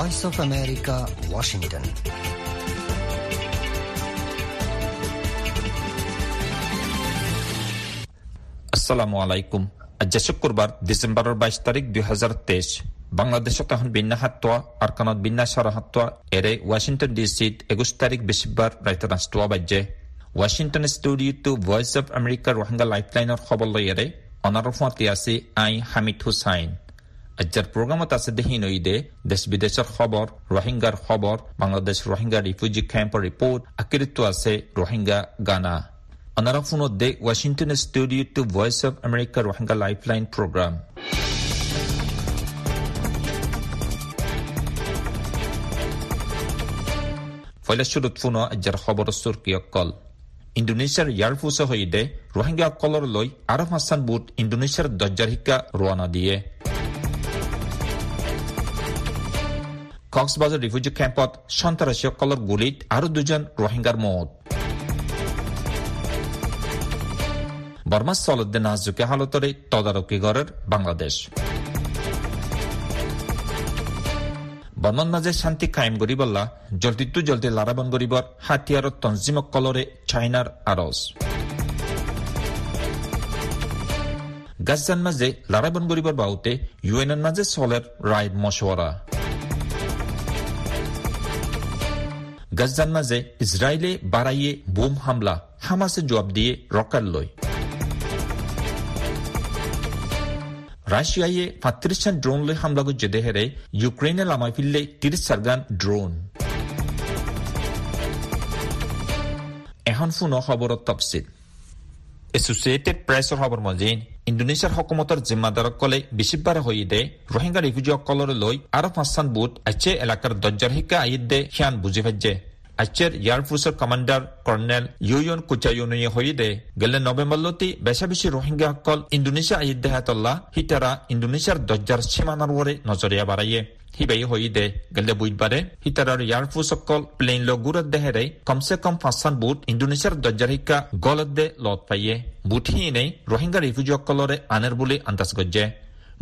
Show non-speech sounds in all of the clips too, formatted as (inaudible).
Voice of America Washington আসসালামু আলাইকুম আজ শুক্রবার ডিসেম্বরের বাইশ তারিখ দুই হাজার তেইশ বাংলাদেশত এখন বিন্যা হাত্তোয়া আরকানত বিন্যা সারা হাত্তোয়া এরে ওয়াশিংটন ডিসিত একুশ তারিখ বেশিবার রাইতে রাষ্ট্রোয়া বাজ্যে Washington studio to Voice of America Rohingya লাইফলাইনের খবর লই এরে অনারফাতি আছে আই হামিদ হুসাইন। আজ্যার প্রোগ্রামত আছে দেহি নই দে দেশ বিদেশের খবর রোহিঙ্গার খবর বাংলাদেশ রোহিঙ্গা রিফিউজি ক্যাম্পর রিপোর্ট আকৃত আছে রোহিঙ্গা গানা আনারক ফোনত দে Washington studio to Voice of America Rohingya life program ফলেশ্বৰত phone আজ্যাৰ খবৰ চৰকী অকল ইণ্ডোনেছিয়াৰ ইয়াৰফোচে সৈতে ৰোহিংগাসকলৰ লৈ আৰফ হাছান বুট ইণ্ডোনেছিয়াৰ দৰ্জাৰ শিক্ষা ৰোৱানা দিয়ে কক্সবাজার রিফিউজি ক্যাম্পত সন্ত্রাসী অকলর গুলিত আরও দুজন রোহিঙ্গার মত। বর্মা সলদ্দিন নাজুকে হালতরে তদারকি গড়ের বাংলাদেশ। বর্মন মাঝে শান্তি কায়েম করিবল্লা জলদি তু জলদি করিবর হাতিয়ার তঞ্জিমক কলরে চাইনার আরজ। গাজান মাঝে লারাবন করিবর বাউতে ইউএনএর মাঝে চলের রায় মশওয়ারা। গাজান মাঝে ইসরায়েলে বাড়াইয়ে বোম হামলা। হামাসে জবাব দিয়ে রকার লয়। রাশিয়ায় ফাত্রিশান ড্রোন লৈ হামলা করছে দেহেরে ইউক্রেনে লামাই ফিরলে তিরিশ সারগান ড্রোন। এখন শুনো খবর তফসিল। এসোসিয়েটেড প্ৰেছৰ খবৰ মজিন ইণ্ডোনেছিয়াৰ হকুমতৰ জিম্মাদাৰক কলে, বেছিবাৰ হৈ দে, ৰোহিংগা ৰিফিউজিসকললৈ লৈ আৰু পাঁচখন বুট আছে এলেকাৰ দৰ্জাৰ শিকা আইত দে, সিয়ান বুজি ভাজ্যে আচ্ছের এয়ারফোর্সের কমান্ডার কর্নেল ইউয়ন কুচায়ুনুয়ে হইদে গেলে নভেম্বরলতি বেশা বেশি রোহিঙ্গা সকল ইন্দোনেশিয়া আইদে হাতল্লা হিতারা ইন্দোনেশিয়ার দরজার সীমানার ওরে নজরিয়া বাড়াইয়ে হিবাই হইদে গেলে বুধবারে হিতারার এয়ারফোর্স সকল প্লেন লগুরের দেহেরে কমসে কম পাঁচখান বুট ইন্দোনেশিয়ার দরজার শিকা গলত দে লত পাইয়ে বুট হিনেই রোহিঙ্গা রিফিউজি সকলরে আনের বলে আন্দাজ গজ্জে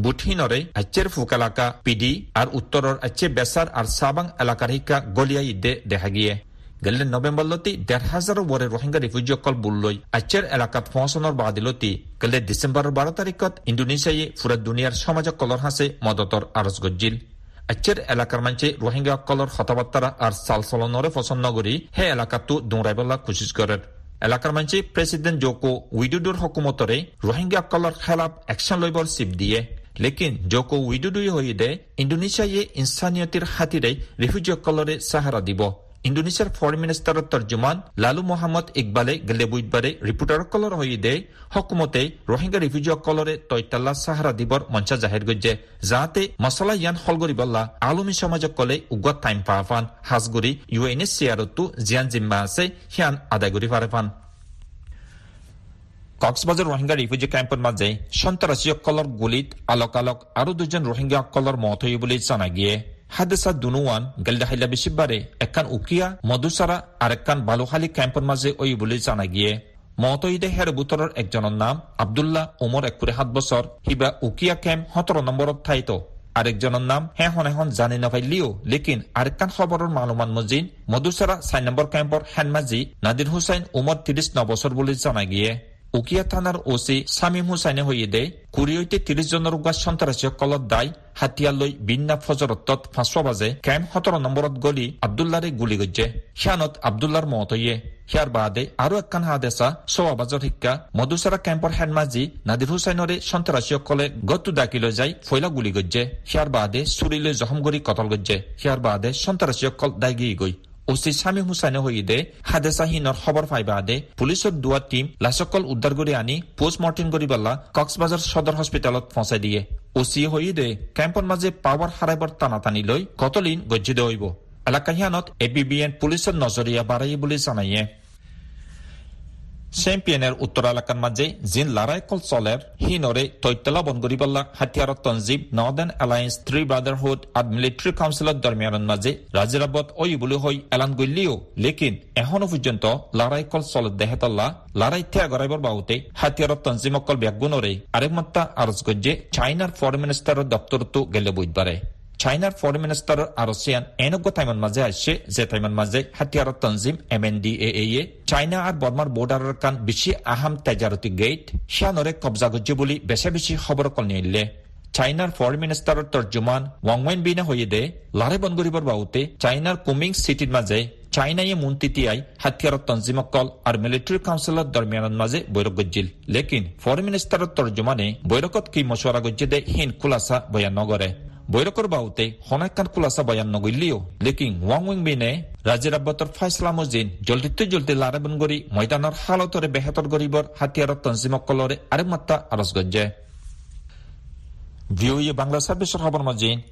বুটহিনরে আচ্ছের ফুক এলাকা পিডি আর উত্তরের আচ্ছে বেসার আর সাবাং এলাকার শিকা গলিয়াই দে দেখা গিয়ে গেলে নভেম্বরলতি দেড় হাজার ওরে রোহিঙ্গা রিফিউজিসকল বুল্লৈ আচ্ছের এলাকাত পৌঁছানোর বাদিলতি গেলে ডিসেম্বরের বারো তারিখত ইন্দোনেছিয়ায় ফুরা দুনিয়ার সমাজক কলর হাসে মদতর আরজ গজ্জিল আচ্ছের এলাকার মানছে রোহিঙ্গা কলর কথাবার্তা আর চাল চলনরে পছন্দ করি হে এলাকাতো দৌড়াইবলা কোশিস করে এলাকার মানছে প্রেসিডেন্ট জোকো উইডুডুর হকুমতরে রোহিঙ্গা কলর খেলাপ একশন লইবর চিপ দিয়ে লেকিন জোকো উইডুডুই হইদে ইন্দোনেশিয়ায় ইনসানিয়তির হাতিরে রিফিউজিসকলরে সাহারা দিব ইন্দোনেছিয়ার ফরেন মিনিষ্টাৰৰ তৰ্জমান লালু মহম্মদ ইকবালে গেলে বুধবাৰে ৰিপৰ্টাৰসকলৰ সৈতে হকুমতে ৰোহিংগা ৰিফিউজিসকলৰে তৈতাল্লা চাহাৰা দিবৰ মঞ্চা জাহিৰ কৰিছে। যাতে মছলা ইয়ান হল কৰিবল্লা আলমী সমাজসকলে উগত টাইম পা ফান সাজগুৰি ইউ এন এছ চি আৰতো জিয়ান জিম্মা আছে, সিয়ান আদায় কৰি পাৰে ফান কক্সবাজার রোহিঙ্গা রিফিউজি ক্যাম্পের মাঝে সন্ত্রাসীসকলৰ গুলিত আলোক আলোক আৰু দুজন রোহিঙ্গাসকলৰ মত হৈ বুলি জনা গিয়ে হাদেসা দুনুয়ান গেলদাহিলা বেশিবারে একান উকিয়া, মধুসারা, আর একান বালুখালী ক্যাম্পের মাঝে ওই বলে জানা গিয়ে মতইদে হের বুতরের একজনের নাম আবদুল্লাহ ওমর একুরে সাত বছর হিবা উকিয়া ক্যাম্প সতেরো নম্বরত ঠাইতো আরেকজনের নাম হেহন এখন জানি নাপাইলিও, লেকিন আরেকান খবরের মালুমান মজিন, মধুসারা চার নম্বর ক্যাম্পর হেনমাজি নাদির হুসাইন উমর তিরিশ ন বছর বলে জানা গিয়ে। উকিয়া থানার ওসি শামীম হুসাইনে হইয়ে দে কুড়িয়তে তিরিশ জনের উগা সন্ত্রাসীসকলত দায় হাতিয়ালৈ বিন্না ফজরতত ফাঁসুৱা বাজে কেম্প সোতৰ নম্বৰত গলি আব্দুল্লাৰে গুলি গজ্জে। সিয়ানত আব্দুল্লাৰ মত হইয়ে সিয়াৰ বাদে আৰু একান হাদেচা চৱাবাজৰ শিক্ষা মধুচাৰা কেম্পৰ হেনমাজি নাদিৰ হুচাইনৰে সন্ত্ৰাসীসকলে গতু ডাকিলৈ যায় ফৈলা গুলি গজ্জে। সিয়াৰ বাদে চুৰিলৈ জখম কৰি কটল গজ্জে। সিয়াৰ বাদে সন্ত্ৰাসীসকল দাগি গৈ ওসি স্বামী হুসাইনে হইদে হাদেসাহীনৰ খবৰ পাইবা দে পুলিচৰ দুৱা টিম লাচকল উদ্ধাৰ কৰি আনি কৰি পেলা কক্সবাজাৰ সদৰ হস্পিটেলত পहुঁচাই দিয়ে। ওচি হইদে কেম্পৰ মাজে পাৱাৰ হাৰাইবৰ টানাটানি লৈ কতলিন গজ্জিত হইব। এলেকাহিয়ানত এ বি বি এন পুলিচৰ নজৰীয়া বাঢ়াই বুলি জনায়ে চেম্পিয়নের উত্তর এলাকার মাঝে জিন লারাইকল চলের হিনরে তৈতলা বনগরিবাল্লা হাতিয়ারত তঞ্জিব নর্দার্ন এলায়েন্স থ্রি ব্রাদারহুড আর মিলিটারি কাউন্সিলর দরমিয়ানের মাঝে রাজিরাবত ওই বলে হই এলান গলিও লেকিন এখনও পর্যন্ত লারাইকল চলত দেহেতল্লা লারাই থিয়া গড়াইবর বাউতে হাতিয়ারত তঞ্জিমকল আরেক মাত্রা আরজ গজ্জে চাইনার ফরেন মিনিস্টারের দপ্তরতো গেলে বুধবারে। চাইনাৰ ফৰেন মিনিষ্টাৰৰ আৰচিয়ান এনেকুৱা টাইমৰ মাজে আসছে যে টাইমৰ মাজে হাতিয়াৰৰ তঞ্জিম M N D A A China আৰু বৰ্মাৰ বৰ্ডাৰৰ কান বেছি আহাম তেজাৰতী গেট সিয়ানৰে কব্জা গজ্জে বুলি বেছি বেছি খবৰ কলনিলে চাইনাৰ ফৰেন মিনিষ্টাৰৰ তৰ্জুমান ৱাংৱেন বিনা হৈয়ে লাৰে বন কৰিবৰ বাবুতে চাইনাৰ কুমিং চিটিৰ মাজে চাইনায়ে মুন্তিতিয়াই হাতিয়াৰৰ তঞ্জিমকল আৰু মিলিটাৰী কাউন্সিলৰ দৰমিয়ানৰ মাজে বৈৰক গজ্জিল লেকিন ফৰেন মিনিষ্টাৰৰ তৰ্জুমানে বৈৰকত কি মছৱাৰা গজ্জে দে হিন খোলাচা বয়ান নগৰে বৈরকর বাউতে হনাকান খুলাসা বয়ান নগিলিও লেকিন ওয়াং উইং বিনে রাজ্যের আব্বতর ফাইসলা মজিন জলদিতে জলদি লারেবন গরি ময়দানের হালতরে বেহতর গরিবর হাতিয়ারত তঞ্জিমকলরে আরেক মাত্রা আরজ গজ্জে। বাংলা সার্ভিসের খবর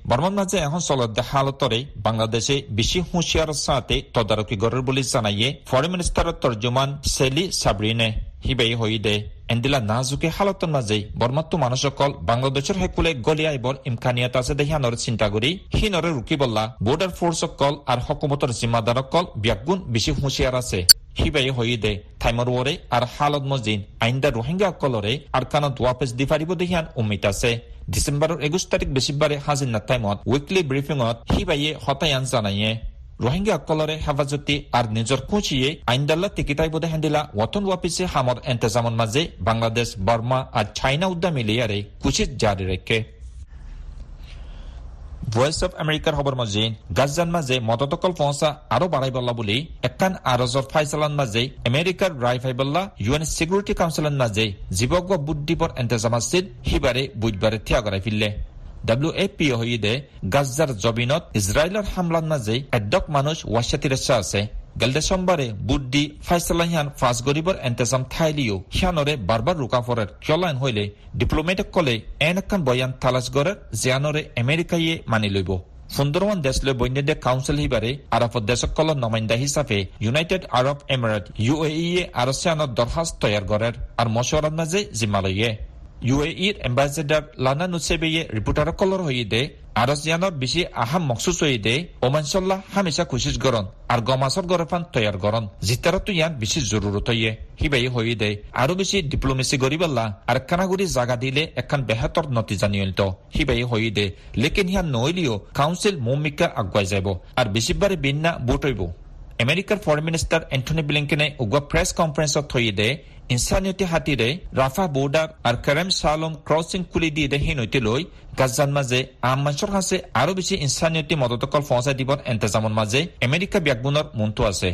বর্মন মাঝে এখন চলতে হালতরে বাংলাদেশে বেশি হুঁশিয়ার সাথে তদারকি গড়ের বলে জানাইয়ে ফরেন মিনিস্টারের তর্জমান সেলি সাবরিনে। হিবাই হইদে এন্দিলা নাজুকে হালতর মাঝে বর্মাত্ম মানুষসকল বাংলাদেশের হেকুলে গলিয়াইবর ইমকানিয়াত আছে দেহিয়ানর চিন্তা করি। হিনরে রুকি বল্লা বর্ডার ফোর্স অকল আর হকুমতর জিম্মাদার অকল ব্যাগুণ বেশি হুঁশিয়ার আছে। হিবাই হইদে থাইমর ওরে আর হালত মজিন আইন্দা রোহিঙ্গা অকলরে আর কানত ওয়াপেস দি পারিব দেহিয়ান উম্মিত আছে। ডিচেম্বৰৰ একুশ তাৰিখ বেছিবাৰে হাজিনা টাইমত উইকলি ব্ৰিফিঙত সিবাইয়ে হতায়ান জানায়ে রোহিঙ্গাসকলরে হেফাজতি আর নিজের খুঁচিয়ে আইনদাল্লা টিকিটাই বোধে হেন্দিলা ওয়াতন ওয়াপিসে হামর এন্তেজামন মাঝে বাংলাদেশ বর্মা আর চাইনা উদ্যা মিলিয়ারে কুচিত জারি রেখে ভয়েস অফ আমেরিকার খবর মাঝে গাজান মাঝে মদতকল পৌঁছা আরও বাড়াইবল্লা বুলি একান আরজর ফাইসালান মাঝে আমেরিকার রাই ফাইবল্লা ইউএন সিকিউরিটি কাউন্সিলের মাঝে জীবজ্ঞ বুদ্ধিপর এন্তেজাম আছিল সিবারে বুধবারে থিয়া করাই ফিরলে ডাব্লিউ এ পি হইদে গাজ্জার জবিনত ইসরায়েলের হামলার মাঝে এডক মানুষ ওয়াশাতিরেসা আছে। গেলদে সোমবারে বুদ্ধি ফাইসলাহিয়ান ফাঁস গরিবর এন্তেজাম থাইলিও হিয়ানরে বারবার রুকাফরের কিয়লাইন হইলে ডিপ্লোমেটিক কলে এন একান বয়ান তালাশ গড়ের জিয়ানরে আমেরিকাইয়ে মানি লইব। সুন্দরবন দেশলৈ বন্যদে কাউন্সিল হিবাৰে আৰবত দেশসকলৰ নমাইন্দা হিচাপে United Arab Emirate, U A E আৰচিয়ানত দৰখাস্ত তৈয়াৰ কৰে আৰু মছৱাৰাৰ মাজে ইৰ এম্বাচেডাৰ লানা নুচেবেয়ে ৰিপৰ্টাৰসকলৰ সৈতে আৰজিয়ানৰ বেছি আহাম মকসুচ দে ওমানচল্লাহ হামেশা খুশিস গরন আর গমাসর গরফান তৈয়ার গরন জিতারতো ইয়ান বেশি জরুরত হইয়ে হিবাই হই দে আরও বেশি ডিপ্লোমেসি গরিবাল্লা আর কানাগুড়ি জাগা দিলে এখান বেহাতর নতিজা নিয়লিত হিবাই হই দে লেকিন হিয়ান নইলিও কাউন্সিল মৌমিকা আগুয়াই যাব আর বেশিবারে বিন্না বুট হইব আমেরিকার ফৰেন মিনিষ্টাৰ এন্থনি ব্লিংকেনে উগুৱা প্ৰেছ কনফাৰেন্সত থৈ দে ইনচানিয়তি হাতীৰে ৰাফা বৰ্ডাৰ আৰু কেৰেম চালং ক্ৰছিং খুলি দি দে সেই লৈ গাজান মাজে আম মানুষের সাঁচে আৰু বেছি ইনচানিয়তি মদতকল পৌঁছাই দিবর এণ্টেজামৰ মাজে আমেৰিকা ব্যাগবুনের মনটো আছে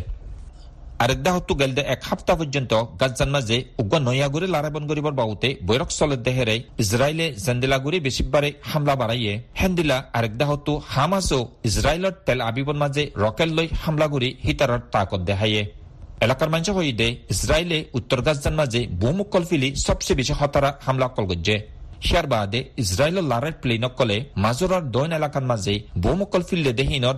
আরেকদা হত্তু গেলদে এক সপ্তাহ পর্যন্ত গাজান মাঝে উগ্র নয়াগুড়ি লারাবন করিবার বাবুতে বৈরক চলের দেহেরে ইসরায়েলে জেন্দিলাগুড়ি বেশিবারে হামলা বাড়াইয়ে হেন্দিলা আরেকদা হত্তু হামাসও ইসরায়েলের তেল আবিবন মাঝে রকেট লৈ হামলা গুড়ি হিতারর তাকত দেখাইয়ে। এলাকার মানুষ হইদে ইসরায়েলে উত্তর গাজান মাঝে বুমুকল ফিলি সবচেয়ে বেশি হতারা হামলা কল গজ্জে সিয়াৰ বাদে ইজৰাইলৰ লাৰেট প্লেইনকলে মাজৰৰ দৈন এলেকাৰ মাজে বোমকল ফিল্ডে দেহিনৰ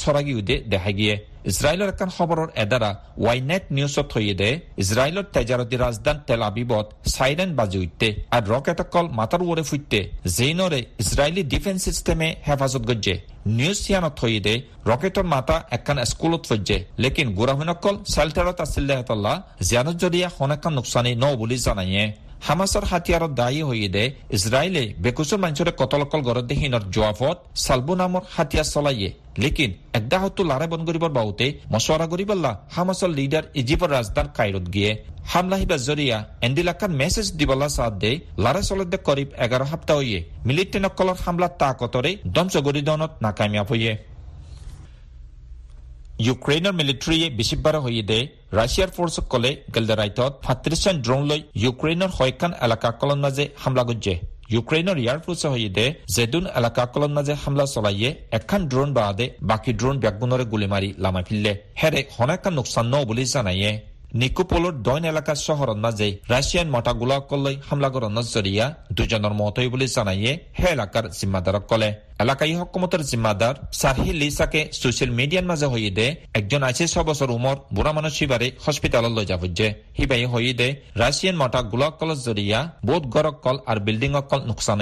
চৰাগি উদে দেখাই গিয়ে ইজৰাইলৰ এখন খবৰৰ এদাৰা ৱাই নেট নিউজত থৈ দে ইজৰাইলৰ তেজাৰতী ৰাজধান তেল আবিবত চাইৰেন বাজি উঠতে আৰু ৰকেট কল মাতাৰ ওৰে ফুটতে জেইনৰে ইজৰাইলী ডিফেন্স চিষ্টেমে হেফাজত গজ্জে নিউজ চিয়ানত থৈ দে ৰকেটৰ মাতা এখন স্কুলত ফজ্জে লেকিন গুৰাহুনকল চেল্টাৰত আছিল দেহতল্লা জিয়ানত যদিয়া সনেকান নোকচানী ন বুলি জানায়ে হামাছৰ হাতিয়াৰত দায়ী হৈ দে ইজৰাইলে বেকুচৰ মানুষৰে কতলকল গড়ত দেহিনৰ জোৱাফত চালবু নামৰ হাতিয়াৰ চলাইয়ে। লেকিন একদাহতো লাৰে বন কৰিবৰ বাহুতে মছৱাৰা কৰিবল্লা হামাছৰ লিডাৰ ইজিপ্তৰ ৰাজধান কাইৰত গিয়ে হামলা হিবা জৰিয়া এণ্ডিলাকাত মেছেজ দিবলা চাহ দে লাৰে চলত করিব এগাৰ সপ্তাহ হৈয়ে। মিলিটেনকলৰ হামলা তাকতৰে দমচ গৰিদনত নাকামিয়াব হৈয়ে। ইউক্ৰেইনৰ মিলিটাৰীয়ে হৈ দে ৰাছিয়াৰ ফৰ্চসকলে গেলদাৰাইটত ফাত্ৰিশন ড্ৰোন লৈ ইউক্ৰেইনৰ শয়কান এলেকাকলৰ মাজে হামলা গজ্জে ইউক্ৰেইনৰ ইয়াৰ ফৰ্চে দে জেডুন এলেকাকলৰ মাজে হামলা চলাইয়ে এখন ড্ৰোন বাদে বাকী ড্ৰোন বেগগুণৰে গুলী মাৰি লামাই ফিৰিলে হেৰে হনেকান নোকচান ন বুলি জানায়ে নিকোপলৰ দৈন এলেকা চহৰৰ মাজে ৰাছিয়ান মতা গোলাসকললৈ হামলা কৰাৰ নজৰীয়া দুজনৰ মত হৈ বুলি জানায়ে সেই এলেকাৰ জিম্মাদাৰক কলে। এলাকাই হকুমতের জিম্মাদার সারহি লিসাকে সোশ্যাল মিডিয়ার মাঝে হইয়ে দে একজন আছে ছ বছর উমর বুড়া মানুষ সিবারে হসপিটাল লৈ যাবজে হিবাই হইয়ে দে রাশিয়ান মটা গোলাকল জরিয়া বোধ গরক কল আর বিল্ডিং অকল নোকসান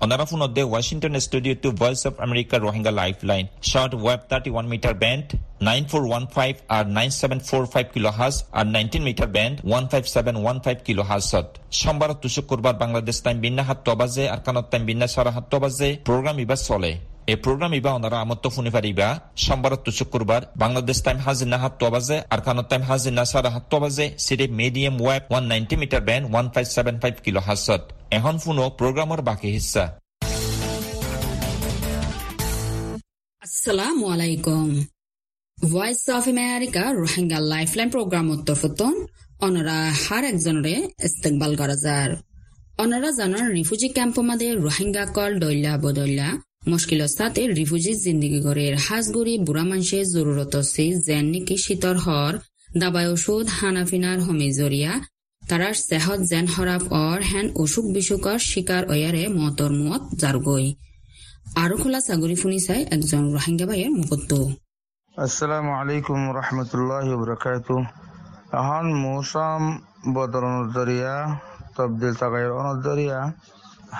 হইয়ে Onara phone de Washington studio to Voice of America Rohingya Lifeline. Short web 31 meter band 9415 আর 9745 কিলোহার্জ আর 19 মিটার ব্যান্ড 15715 হাজত সোমবার তুষুক শুক্রবার বাংলাদেশ টাইম বিন্যা সাতটা বাজে, আর কানত টাইম বিন্যা সাড়ে সাতটা বাজে, প্রোগ্রাম ইবার চলে এই প্রোগ্রাম ইবা ওনারা আমত্ত শুনি পারিবা সোমবার তো শুক্রবার, বাংলাদেশ টাইম হাজিনা সাতটা বাজে আর কানত টাইম হাজিনা সাড়ে সাতটা বাজে সিরিপ মিডিয়াম ওয়েব 190 মিটার ব্যান্ড 1575 কিলোহার্জত এখন শুনো প্রোগ্রামৰ বাকী হিস্সা আসসালামু of America Rohingya lifeline programme তরফতন অনরা হার একজনরে ইস্তেকবাল করা যার। অনরা জানার রিফুজি ক্যাম্প কল দৈলা বদৈলা মুশকিল রিফুজি জিন্দিগি গড়ের হাজগুড়ি, বুড়া মানুষের জরুরত সি যেন নিকি শীতর হর দাবাই ওষুধ, হানাফিনার হমি জরিয়া। তারার সেহত যেন হরাপ অর, হেন অসুখ বিসুখর শিকার অয়ারে মতর মত জারগই। আরও খোলা সাগরি ফুনি চাই একজন রোহিঙ্গা ভাইয়ের মুখত্ব আসসালামু আলাইকুম রহমতুল্লাহ বরকাত এখন মৌসুম বদলনের জরিয়া, তবদিল তাকাইর অনজরিয়া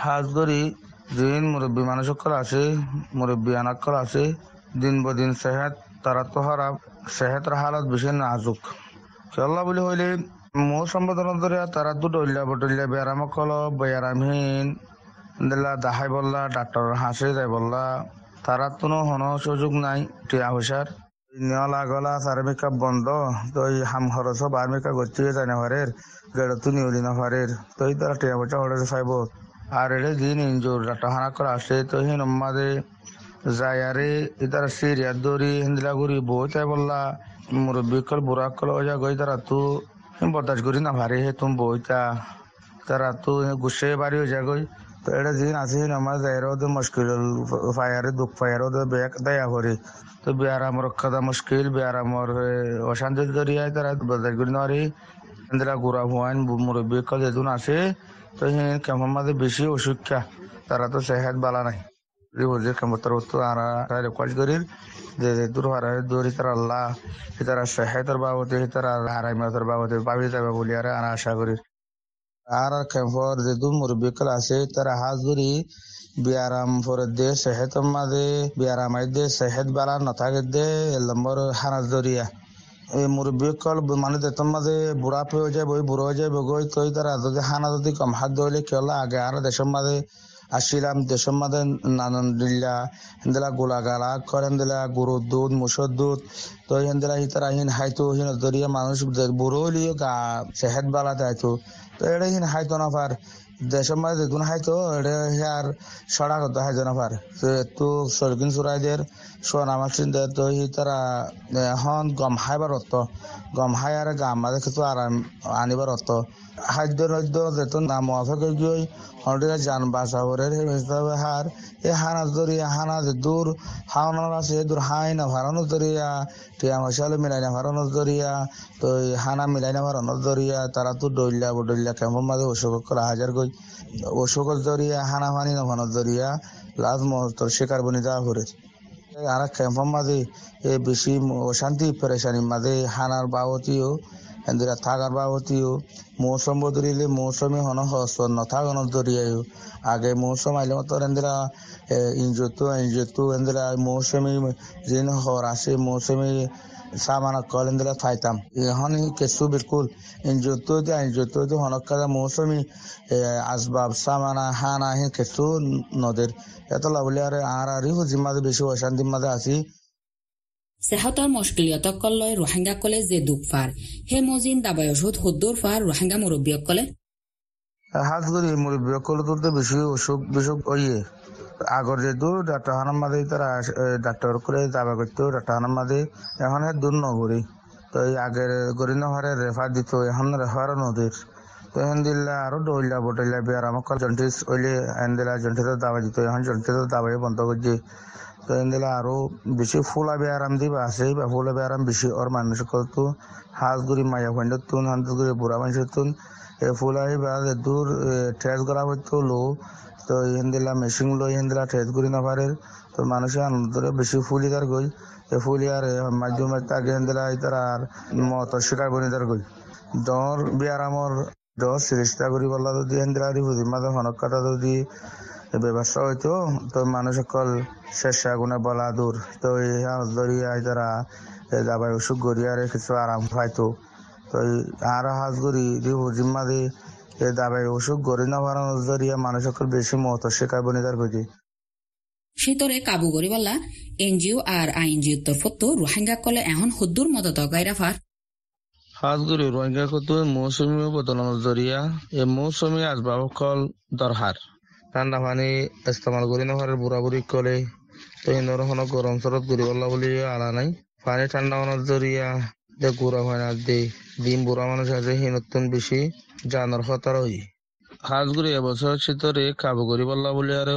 হাজ ধরি দিন মুরব্বী মানুষ সকল আছে, মুরব্বী আনাকল আছে, দিন বদিন সেহেত, তারা তো হারাপ সেহেতের হালত বেশি নাজুক। চল্লা বলে হইলে বদলনের জরিয়া তারা দু ডল্লা বটল্লা বেয়ারামকল বেয়ারামহীন দিলা দাহাই বললা ডাক্তার হাসে যাই বললা। তারা তো হন সুযোগ নাই, টিয়া পয়সার। নিয়লা গলা সার মেকআপ বন্ধ, তো হাম খরচ বার মেকআপ করতে যায় না হারের, গেড় তো নিউলি না হারের। তো তারা টিয়া পয়সা হরে চাইব আর এর দিন ইঞ্জুর ডাক্তার হানা করে আসে তো হিন আমাদে যায় আরে ইতারা সিরিয়া দৌড়ি হিন্দিলা বই তাই বললা। মুরব্বী কল, বুড়া কল ওজা গই তারা তো বরদাস্ত করি না ভারে হে তুমি বইতা তারা তো গুসে বাড়ি হয়ে যায় তো এটা দিন আছে আমার যাইরও তো মুশকিল ফায়ারে, দুঃখ ফায়ারও তো বেক দয়া করে। তো বিয়ার আমার রক্ষা মুশকিল, বিয়ার আমার অশান্তির জরিয়ায় তারা বাজার করি নারি ইন্দিরা গুড়া হুয়াইন, মুরব্বী কল আসে তো কেমন মাঝে বেশি অসুখ্যা তারা তো সেহাত বালা নাই। রিভোজের কেমন তার তো আর রেকর্ড করি যে দূর হারায় দূরি তার আল্লাহ তারা সেহাতের বাবদে তারা হারাই মাতের বাবদে পাবি যাবে বলি আর আশা করি আর কেমফর যে দু মুরব্বী কল আছে, তারা হাত ধরি বিয়ারাম ফরে দে সেহেত মাঝে বিয়ারাম দে, সেহেত বালা নথাকে দে নম্বর হানাস দরিয়া। এই মুরব্বী কল মানে দেতন মাঝে বুড়া পেয়ে যায় বই বুড়ো হয়ে যায় বগই তৈ তারা যদি হানা যদি কম, হাত ধরলে কেলা আগে আর দেশের মাঝে আসিলাম দেশের মাঝে নানান দিল্লা হেন্দেলা গোলা গালা করেন দিলা গরুর দুধ মুসর দুধ তো হেন্দেলা হিতারা হিন হাইতো হিন দরিয়া মানুষ বুড়ো হলিও গা সেহেত বালা তাইতো। তো এটা হিন হাইতো না পার দেশের মাঝে দেখুন হাইতো এটা হিয়ার সড়া করতে হাইতো না পার তো সরকিন সুরাইদের সোন আমার চিন্তা তো তারা এখন গম হাইবার অর্থ গম হাই আর গাম মাঝে কিছু আরাম আনিবার অর্থ খাদ্য নদ্য যেতন নাম অফেকে গিয়ে হন্ডিয়া যান বাসাবরের হিসাবে হার এ হানা দরিয়া হানা যে দূর হাওনার আছে দূর হাই না ভাড়ানো দরিয়া টিয়া মশালে মিলাই না ভাড়ানো দরিয়া তো হানা মিলাই না ভাড়ানো দরিয়া তারা তো ডইলা বডইলা কেমন মাঝে অশোক করা হাজার গই অশোক দরিয়া হানা ফানি না ভানো দরিয়া লাজ মহস্তর শিকার বনি যাওয়া করে। আর মাঝে বেশি অশান্তি মাঝে হানার বাবতীয় থাকার বাবতীয় মৌসুম বদলিলে মৌসুমে হন হস্ত নথাগন দরিয়ায় আগে মৌসুম আইলে মতো এন্দিরা ইঞ্জুতু ইঞ্জুতু এন্দিরা মৌসুমি যিন হর আসে, মৌসুমি এন্দিরা থাইতাম। এখন কেসু বিলকুল ইঞ্জুতু দিয়ে ইঞ্জুতু দিয়ে হনকাদা মৌসুমি আসবাব সামানা হানা হি কেসু নদের। এত লাভলি আর আর আর জিম্মাদে বেশি অশান্তি মাঝে আছি। সেহতৰ মুশকিলিয়তকলৈ ৰোহিংগাসকলে যে দুখ ফাৰ সেই মজিন দাবাই ওষুধ সদ্দুৰ ফাৰ ৰোহিংগা মুৰব্বীসকলে হাত কল তুলতে বেশি অসুখ বিসুখ ওইয়ে আগর যেহেতু ডাক্তার হানার মাঝে তারা ডাক্তার করে দাবা করতো, ডাক্তার হানার মাঝে এখন দূর নগরী। তো এই আগের গরি নহরে রেফার দিত, এখন রেফার নদীর। তো এখন দিল্লা আরও ডইলা বটইলা বিয়ার আমাকে জন্টিস ওইলে এন দিলা জন্টিসের দাবা দিত, এখন জন্টিসের দাবাই বন্ধ করছে তো এন দিলা আরও বেশি ফুলা বেয়ারাম দিবা আছে, বা ফুলা বেয়ারাম বেশি ওর মানুষ করতো। হাঁস গুড়ি মায়া ফেন্ডর তুন, হাঁস গুড়ি বুড়া মানুষের তুন। এ ফুলাই বা দূর ঠেস করা হইতো লো তো ইহেন দিলা মেশিন লো ইহেন দিলা ঠেস গুড়ি না পারে তো মানুষের আনন্দ বেশি ফুলি তার গই। এ ফুলি আর মাধ্যমে তাকে হেন দিলা ইতার আর মত শিকার বনি তার গই। ডর বিয়ারামর ডর সিরিস্তা করি বললা যদি হেন দিলা বুঝি, মাঝে হনক কথা যদি ব্যবস্থা হইতো, তো মানুষ সকল শেষ আগুনে বলা দূর। তো ধরিয়া তারা দাবাই অসুখ গড়িয়ারে কিছু আরাম পাইতো। তো আর হাঁস গড়ি জিম্মা দি এই দাবাই অসুখ গড়ি না পারানো ধরিয়া মানুষ বেশি মত শিকার বনিদার বুঝি শীতরে কাবু এনজিও আর আইনজিও তরফত রোহিঙ্গা কলে এখন হুদ্দুর মদত গাইরাফার হাঁসগুড়ি রোহিঙ্গা কত মৌসুমী বদলানোর জরিয়া এই মৌসুমী দরহার। ঠান্ডা পানি ইস্তেমাল করি নহর বুড়া বুড়ি কলে। তো ইন্দর গরম সরত ঘুরি বললা বলি আলা নাই। পানি ঠান্ডা হওয়ার জরিয়া যে গুড়া হয় না দে ডিম বুড়া মানুষ আছে হিনতুন বেশি জানার খতর হই হাঁসগুড়ি এবছর শীতরে কাবু করি বললা বলি আর,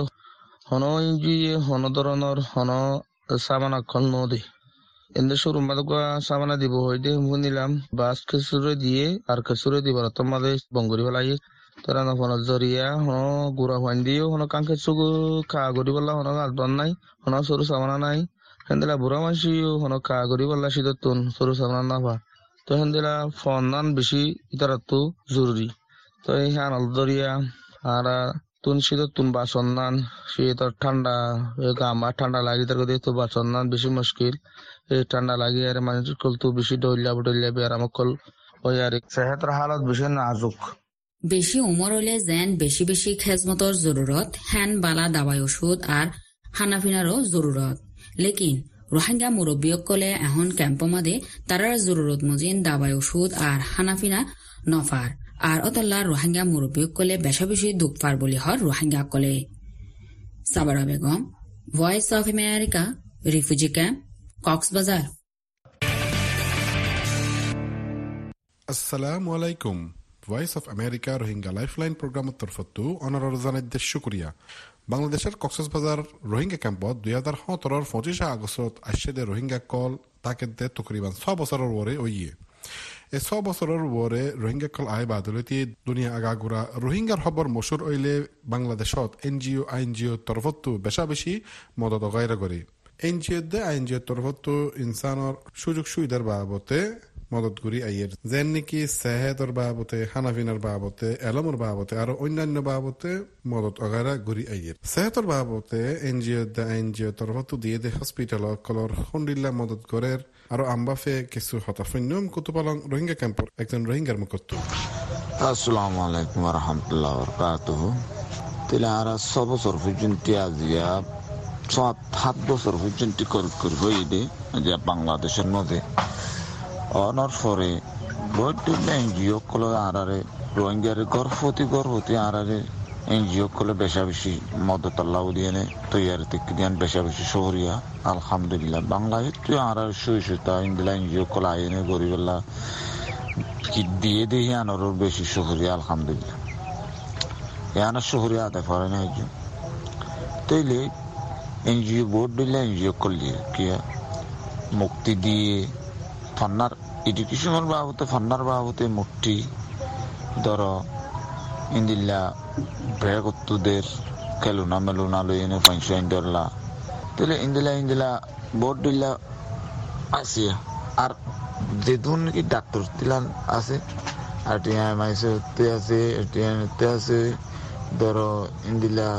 হন ইঞ্জিয়ে হন ধরনের হন সামানাক্ষণ নদী। এন্দে শুরু মাদকা সামানা দিব হইতে শুনিলাম বাস খেসুরে দিয়ে, আর খেসুরে দিব তোমাদের বঙ্গুরি ফেলাই তারা নফন জরিয়া, হন গুড়া ফাইন দিও, হন কাঙ্কে চুগু খা গরি বললা হন আসবান নাই, হন সরু সামানা নাই। হেন্দেলা বুড়া মানসিও হন খা গরি বললা সিদতুন সরু সামানা নাফা তো হেন্দেলা ফোন নান বেশি ইতারাতো জরুরি তো এই হানাল দরিয়া আর তুন শীত তুন বাসন নান শীত ঠান্ডা গামা ঠান্ডা লাগি তার কথা তো বাসন নান বেশি মুশকিল। এই ঠান্ডা লাগি আর মানুষ কল তো বেশি ডইলা বডইলা বেয়ারাম কল ওই আর সেহেতর হালত বেশি নাজুক। বেশি উমর হলে যেন বেশি বেশি খেজমতর জরুরত হ্যান বালা দাবাই ওষুধ আর হানাফিনারও জরুরত লেকিন রোহিঙ্গা মুরব্বীসকলে এখন ক্যাম্প মাদে তারার জরুরত মজিন দাবাই ওষুধ আর হানাফিনা নফার আর অতল্লা রোহিঙ্গা মুরব্বীসকলে বেশা বেশি দুঃখফার বলি হর রোহিঙ্গা কলে Sabara Begum Voice of America refugee camp Cox's Bazar. আসসালামু আলাইকুম। Voice of America Rohingya lifeline প্ৰগ্ৰামৰ তৰফতো অনাৰৰ জানাদ্য শুক্ৰিয়া বাংলাদেশৰ কক্সবাজাৰ ৰোহিংগা কেম্পত দুই হাজাৰ সোতৰৰ পঁচিছ আগষ্টত আশ্বেদে ৰোহিংগা কল তাকে দে তকরিবান। ছ বছৰৰ ওরে ওইয়ে এই ছ বছৰৰ ওরে ৰোহিংগা কল আই বাদলতি দুনিয়া আগাগুৰা ৰোহিংগাৰ খবৰ মচুৰ ওইলে বাংলাদেশত এন জি অ' আইন জি অ' তৰফতো বেচা বেছি মদত অগাইরা করে এন জি অ' দে আইন জি অ' তরফতো ইনসানৰ সুযোগ সুবিধাৰ বাবতে মদত করি আইয়ের। যেন নাকি সেহেতর বাবতে, হানাফিনার বাবতে, এলমর বাবতে, আর অন্যান্য বাবতে মদত অগারা ঘুরি আইয়ের। সেহেতর বাবতে এনজিও দা এনজিও তরফতো দিয়ে দে হসপিটাল কলর হন্ডিল্লা মদত করের, আর আম্বাফে কিছু হতাফন্যম কুতুপালং রোহিঙ্গা ক্যাম্পর একজন রোহিঙ্গার মুখত্তু আসসালামু আলাইকুম রহমতুল্লাহ আর ছ পর্যন্ত আজিয়া সাত সাত বছর পর্যন্ত করব দে যে বাংলাদেশের মধ্যে অনার পরে বৈদ্য এনজিও কলে আরারে রোহিঙ্গারে গর্ভবতী গর্ভবতী আরারে, এনজিও কলে বেশা বেশি মদত আল্লাহ দিয়ে তৈয়ারি থেকে দিয়ান বেশা বেশি শহরিয়া। আলহামদুলিল্লাহ বাংলাদেশ তুই আরার শুই শুতা ইন্দিলা এনজিও কলে আইনে গরিবেল্লা কি দিয়ে দিয়ে আনার বেশি শহরিয়া, আলহামদুলিল্লাহ। এনার শহরিয়া আদায় করে না তৈলে এনজিও বোর্ড দিলে এনজিও করলে কি মুক্তি দিয়ে ফান্নার এডুকেশনের বাবতে, ফান্নার বাবতে মুক্তি, ধর, ইন্দিল্লা ব্রেগত্তুদের খেলুনা মেলুনা লই এনে ফাইন ধরলা। তাহলে ইন্দিলা ইন্দিলা বোর্ড দিল্লা আছে। আর যেদুন নাকি ডাক্তার দিলান আছে আর টিএম আইসে আছে টিএম আছে, ধরো ইন্দিলা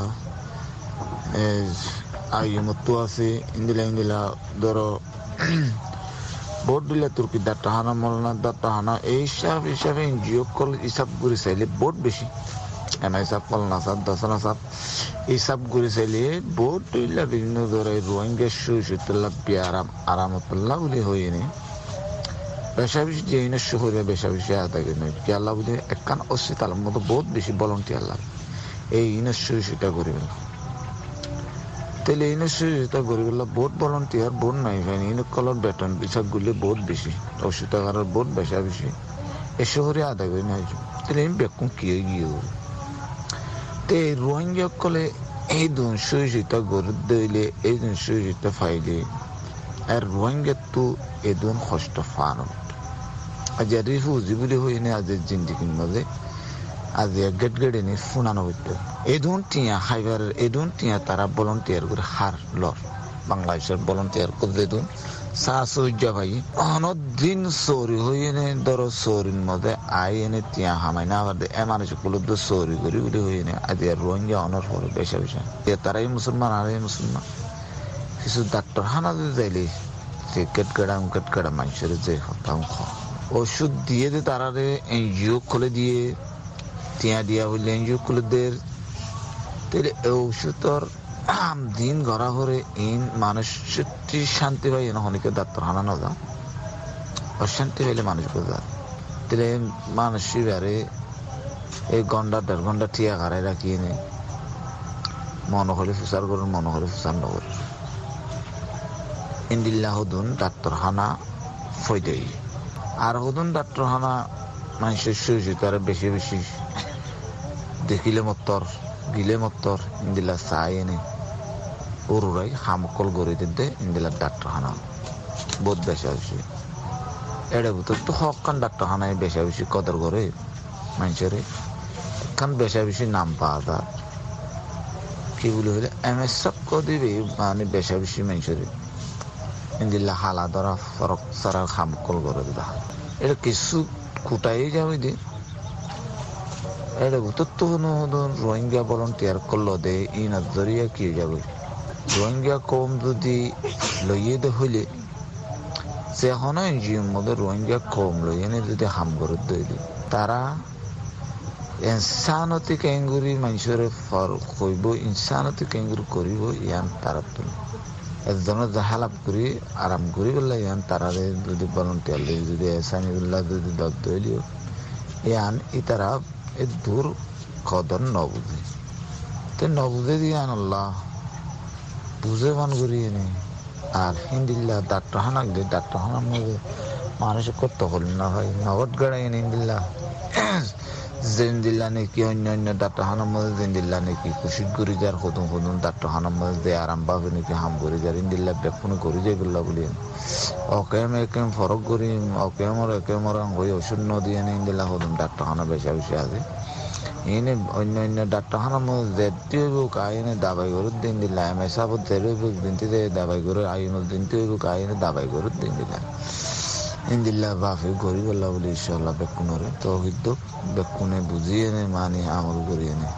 আইমতো আছে ইন্দিলা ইন্দিলা ধরো ভোট দিলে তুর্কি দাঁড়টা হানা, মলনা দাঁড়টা হানা, এই হিসাব হিসাবে এনজিও কল হিসাব করে চাইলে ভোট বেশি। এনা হিসাব কল নাসাব দশনা সাপ হিসাব করে চাইলে ভোট দিলে বিভিন্ন ধরে রোহিঙ্গা সুইসুতুল্লাহ বিয়ারাম আরামতুল্লাহ বলে হয়ে নি। বেশা বেশি যে ইনের শহরে বেশা বেশি আদায় নয় কি আল্লাহ বুঝে একখান অস্বীতার মতো বহুত বেশি ভলন্টিয়ার লাগে এই ইনের সুইসুটা করে তাহলে এই সুবিধা গরিবুল্লাহ বহুত ভলন্টিয়ার বোট নাই ফাইনি ইন কলর বেতন বিচার গুলি বহুত বেশি অসুবিধাকারের বহুত বেশা বেশি এ শহরে আদায় করে নাই তাহলে আমি বেকুম কি গিয়ে তে রোহিঙ্গা কলে, এই দুন সুবিধা গরিব দইলে এই দুন সুবিধা ফাইলে। আর রোহিঙ্গা তো এই দুন কষ্ট ফান আজ রিফিউজি বলে হইনি আজ জিন্দিগির মধ্যে আজ গেট গেটে নি ফুনানো হইতো এদুন টিয়া খাইবার এদুন টিয়া তারা ভলন্টিয়ার করে হার লর। বাংলাদেশের ভলন্টিয়ার করে দেদুন। সাসুজ্জা ভাই অনদিন চোরি হয়ে নে ধরো চোরির মধ্যে আই এনে তিয়া হামাই না আবার এ মানুষ তো চোরি করি উঠে হয়ে নে আজ রোহিঙ্গা অনর পরে বেশা বেশা। তারাই মুসলমান, আর মুসলমান। কিছু ডাক্তার হানা দিতে চাইলে যে কেট কেডাম, কেট কেডা মানুষের যে হতাম ওষুধ দিয়ে দে তারারে, এনজিও খুলে দিয়ে। তিয়া দিয়া হইলে এনজিও খুলে দের। ওষুধর দিন গড়া করে ইন মানুষ শান্তি পাই না অনেকে ডাক্তার হানা না যাও অশান্তি পাইলে মানুষ বোঝা। তাহলে মানুষ বারে, এই ঘণ্টা দেড় ঘণ্টা ঠিয়া খারাই রাখি এনে। মন হলে ফুসার করুন, মন হলে ফুসার নগর ইন্দিল্লা হদুন ডাক্তার হানা ফৈদেই আর হদুন ডাক্তার হানা মানুষের তার বেশি বেশি দেখিলে মত্তর। চাই এনে উরুরাই হামকল গড়ি দিতে ইন্দিলা ডাক্তার বহুত বেশা বেশি এড়ে ভিতর তো হকান ডাক্তার হানায় বেশা বেশি কদর করে মানুষের এখান বেশা বেশি নাম পাওয়া যায় কি বলে হলে, এম এস সব দিবে মানে বেশা বেশি মানুষের ইন্দিল্লা হালা ধরা ফরক সারা হামকল করে দিলা। এটা কিছু কুটাই যাবে দি এটা ভিতর তো রোহিঙ্গা ভলন্টিয়ার করল দে ই নজরিয়া কি যাবে? রোহিঙ্গা কম যদি লইয়ে দে হইলে, সে এখন এনজিওর মধ্যে রোহিঙ্গা কম লইয়ে যদি হাম করে দইলে তারা ইনসানতি কেঙ্গুরি মানুষের ফর কইব, ইনসানতি কেঙ্গুরি করিব, ইয়ান তারা তুমি একজনের জাহালাপ করি, আরাম করি বললে ইয়ান তারারে যদি ভলন্টিয়ার লই, যদি এসানিগুল্লাহ যদি দল দইলিও ইয়ান ই তারা এ দূর কদর নবুঝে তো নবুঝে দিয়ে আল্লাহ বুঝে মান করিয়ে নি আর হিন্দিল্লা ডাক্তার হানাক দিয়ে ডাক্তার হানার মধ্যে মানুষ করতে হল না ভাই নগদ গাড়াই হিন্দিল্লা। জিন্দিল্লা নাকি অন্য অন্য ডাক্তার হানার মধ্যে জিন্দিল্লা নাকি কুশিক করি যার হতুন হতুন ডাক্তার হানার মধ্যে যে আরাম পাবে নাকি হাম করি যার ইন্দিল্লা বেকুনে করি যাই বললা বলি অকেম একেম ফরক করি অকেম আর একেম আর হয়ে ন দিয়ে ইন্দিল্লা হতুন ডাক্তার হানা বেশা বেশি আছে এনে অন্য অন্য ডাক্তারখানার মধ্যে যেতে হইব কাহিনী দাবাই গরুর দিন দিলা এম এস আবদ দেরি হইব দিনতে দাবাই গরুর আইনত দিনতে হইব কাহিনী দাবাই গরুর দিন দিলা ইন্দিল্লা বাফে গরি বললা বলে ইনশাল্লাহ বেকুনরে তো হিদ্দুক বেকুনে বুঝিয়ে নে, মানি আমল করিয়ে নে।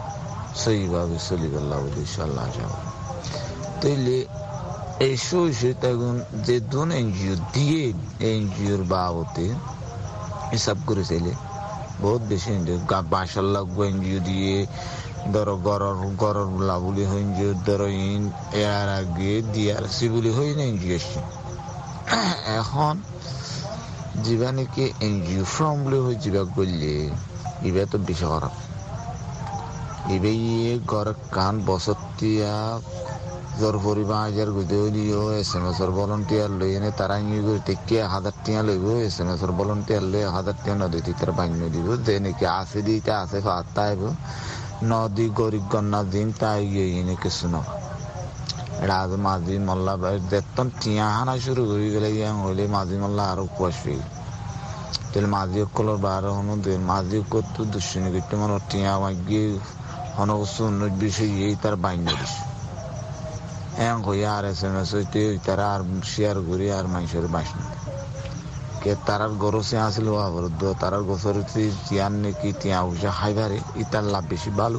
সেইভাবে চলি বললা বলে ইনশাল্লাহ যাব তৈলে এই সই তখন যে দুন এনজিও দিয়ে, এনজিওর বাবতে হিসাব করে বহুত বেশি বাসার লাগবো এনজিও দিয়ে, ধরো গরর গরর লাবুলি হইন যে ধরো ইন এর আগে ডিআরসি বলি হই না এনজিও (coughs) এখন যিবা নাকি এনজিও ফ্রম বলে হয়ে যিবা করলে ইবা তো বেশি খারাপ। ইবে ইয়ে ঘর কান বসতিয়া জ্বর পরিবা হাজার গুদে হলিও এস এম এস ভলন্টিয়ার লই এনে তারা ইয়ে করে টেকে হাজার টিয়া লইব এস এম এস ভলন্টিয়ার লই হাজার টিয়া নদী তার বান্য দিব, যে নাকি আছে দিতে আছে ফাত্তা আইব। নদী গরিব গন্না দিন তাই গিয়ে এনে কিছু আজ মাঝি মোল্লা দেখতাম টিয়া হানা শুরু করি গেলে হইলে মাঝি মোল্লা আরও পেয়ে তাহলে মাঝি কলর বার হনো মাঝি কত দুশ্চিনি করতে মানে টিয়া মাগিয়ে হনবস্তু উন্নত বিষয় এই তার বান্য দিছে এং হইয়া আর এস এম এস হইতে তারা আর শেয়ার করি আর মানুষের বাসন কে তারার গরু সে আসিল তারার গোসর তিয়ান নাকি তিয়া উষা খাইবারে ইতার লাভ বেশি ভালো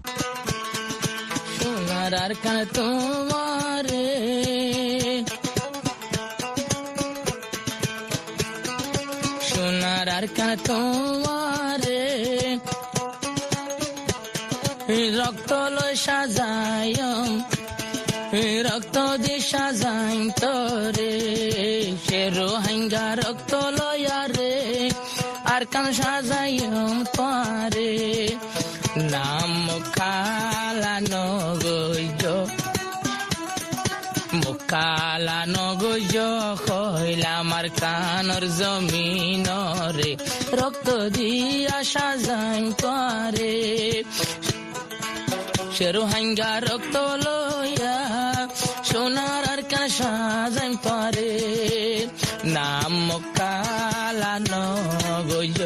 সোনার আর কান তোমারে। সোনার আর কান তোমারে। রক্ত লয় সাজায় রক্ত দিশা যাই তরে। সে রোহিঙ্গা রক্ত লয়ারে আর কান সাজাইম তোরে নাম কালা নগৈজ মুখ কালা নগুজ কইলামার কানর জমিনরে রক্ত দিয়া সাজাইম তোরে শেরু হাঙ্গা রক্ত লইয়া সোনার আর কান সাজাইম তোরে নাম কালা নগুজ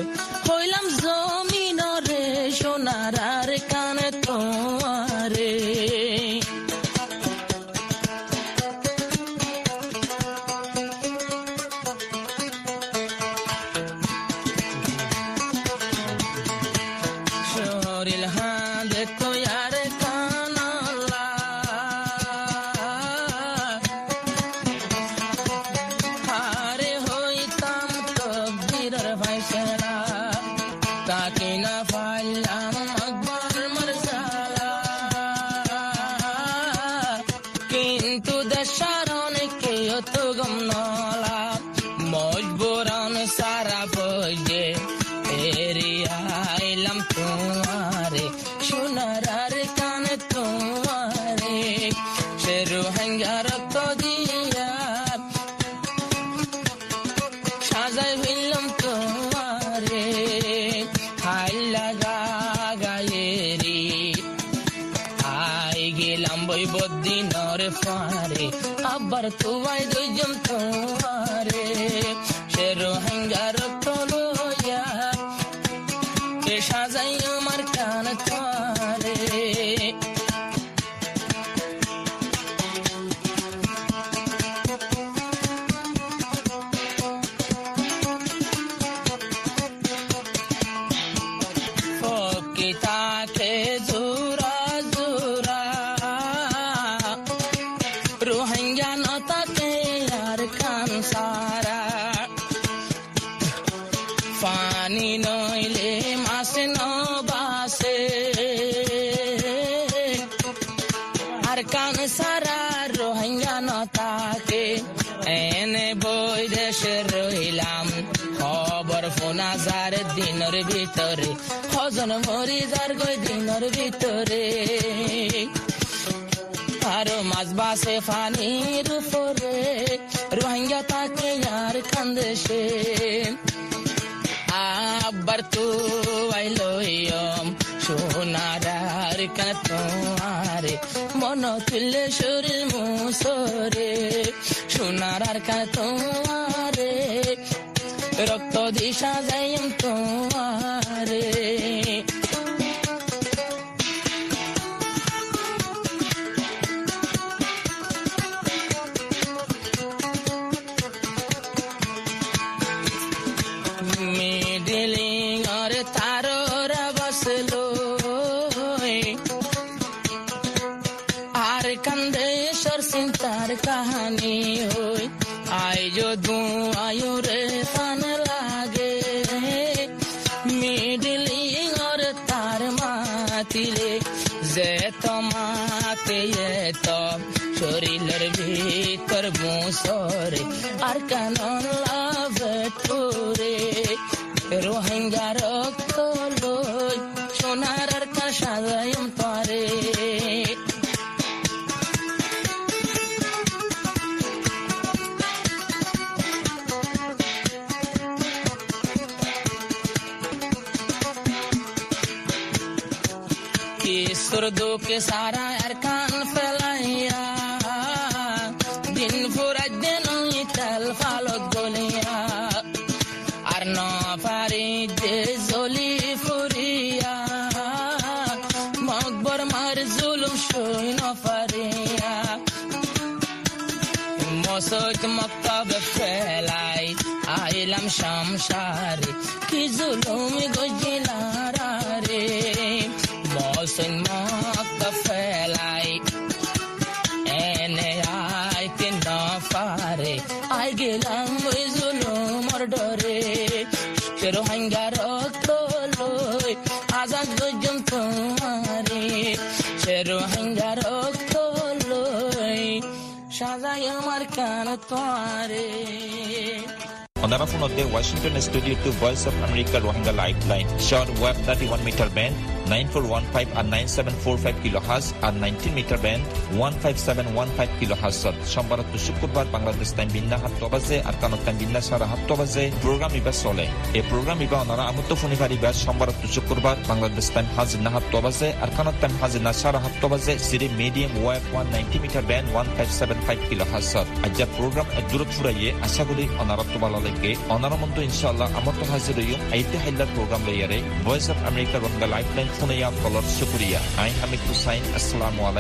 হজন মরি যার গই দিনের ভিতরে। আরও মাছ বাসে ফানির উপরে। রোহিঙ্গা তাকে আর কান্দেশে আবার তু আইলো সোনার কাতোয়ারে মন তুলে শরীর মুসরে সোনার কাতোয়ারে রক্ত দিশা যাইম তোমারে। রোহিঙ্গা রক্ত লই সোনার আর কা সাজাইম পারে কিশোর দুকে শামসারে কি জুলুম গজিলারা রে? মসজিদ মক্তব ফেলাই, এনে আইতে না পারে আই গেলাম ওই জুলুমর ডরে। কেরো হাঙ্গা রক্ত লই আজাদ গজন তোমারে সেরো হাঙ্গা রক্ত লই সাজাই আমার কান তোয়ারে onara phone de washington studio to voice of america, rohingya lifeline. Short web 31 meter band 9415 and 9745 kilohertz and 19 meter band 15715 kilohertz. সোমবার তো শুক্রবার বাংলাদেশ টাইম বিন্না হাত বাজে আর কানত টাইম বিন্না সারা হাত বাজে প্রোগ্রাম ইবা চলে এই প্রোগ্রাম ইবা অনারা আমত ফোনি পারিবা সোমবার তো শুক্রবার বাংলাদেশ টাইম হাজির না হাত বাজে আর কানত টাইম হাজির না সারা হাত বাজে সিরি medium wave 190 meter band 1575 kilohertz আজ্জা program দূরত ফুরাইয়ে আশা করি অনারা তো ভালো লাগে অনারা মন্ত ইনশাআল্লাহ আমত হাজির হইম আইতে হাইলার প্রোগ্রাম লইয়ারে ভয়েস অফ আমেরিকা রঙ্গা শুকরিয়া। আই হামিদ হুসাইন আসসালামু